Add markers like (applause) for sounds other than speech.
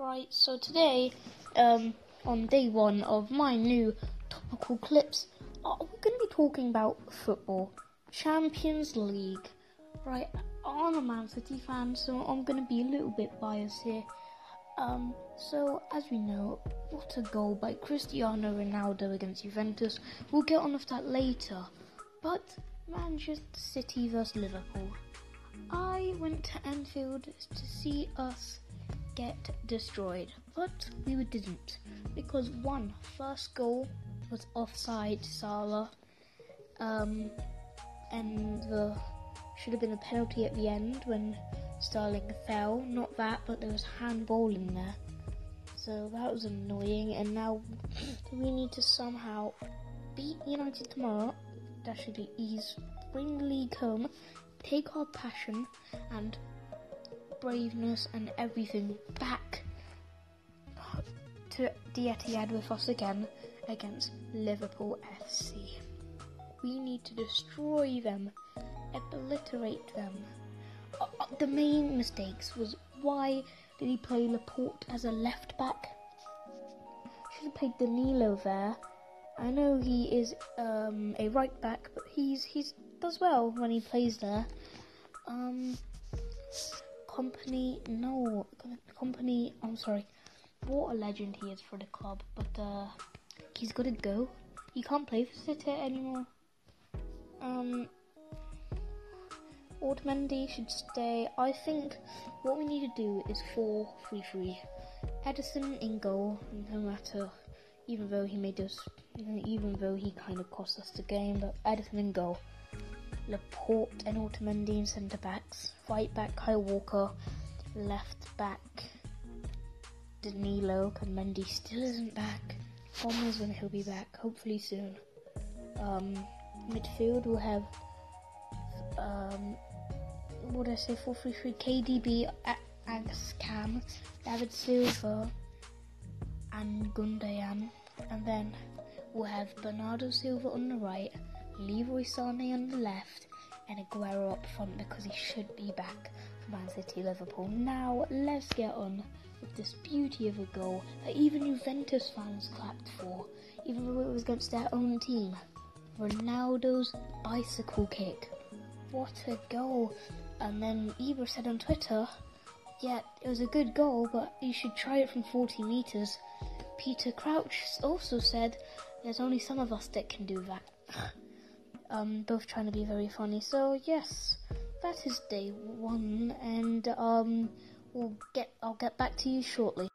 Right, so today, um, on day one of my new topical clips, uh, we're going to be talking about football, Champions League. Right, I'm a Man City fan, so I'm going to be a little bit biased here. Um, so as we know, what a goal by Cristiano Ronaldo against Juventus. We'll get on with that later. But Manchester City versus Liverpool. I went to Anfield to see us get destroyed, but we didn't because one first goal was offside Salah, um, and the should have been a penalty at the end when Sterling fell. Not that, but there was handball in there, so that was annoying. And now (clears throat) we need to somehow beat United tomorrow. That should be easy. Bring the league home, take our passion, and braveness and everything back to the Etihad with us again against Liverpool FC. We need to destroy them, obliterate them. Uh, uh, the main mistakes was why did he play Laporte as a left back? Should have played Danilo there. I know he is um, a right back, but he's he's does well when he plays there. Um, Kompany, no, company, I'm sorry. What a legend he is for the club, but uh, he's got to go. He can't play for City anymore. Um, Otamendi should stay. I think what we need to do is 4-3-3. Ederson in goal, no matter, even though he made us, even though he kind of cost us the game, but Ederson in goal. Laporte and Otamendi in centre backs. Right back Kyle Walker. Left back Danilo. And Mendy still isn't back. Knows when he'll be back. Hopefully soon. Um, midfield we'll have um, what did I say? 433 KDB, Agus Cam, David Silva, and Gundogan. And then we'll have Bernardo Silva on the right, Leroy Sané on the left, and Aguero up front because he should be back for Man City Liverpool. Now let's get on with this beauty of a goal that even Juventus fans clapped for, even though it was against their own team. Ronaldo's bicycle kick. What a goal! And then Ibra said on Twitter, yeah, it was a good goal, but you should try it from 40 metres. Peter Crouch also said, there's only some of us that can do that. (laughs) um, both trying to be very funny. So yes, that is day one, and um, we'll get I'll get back to you shortly.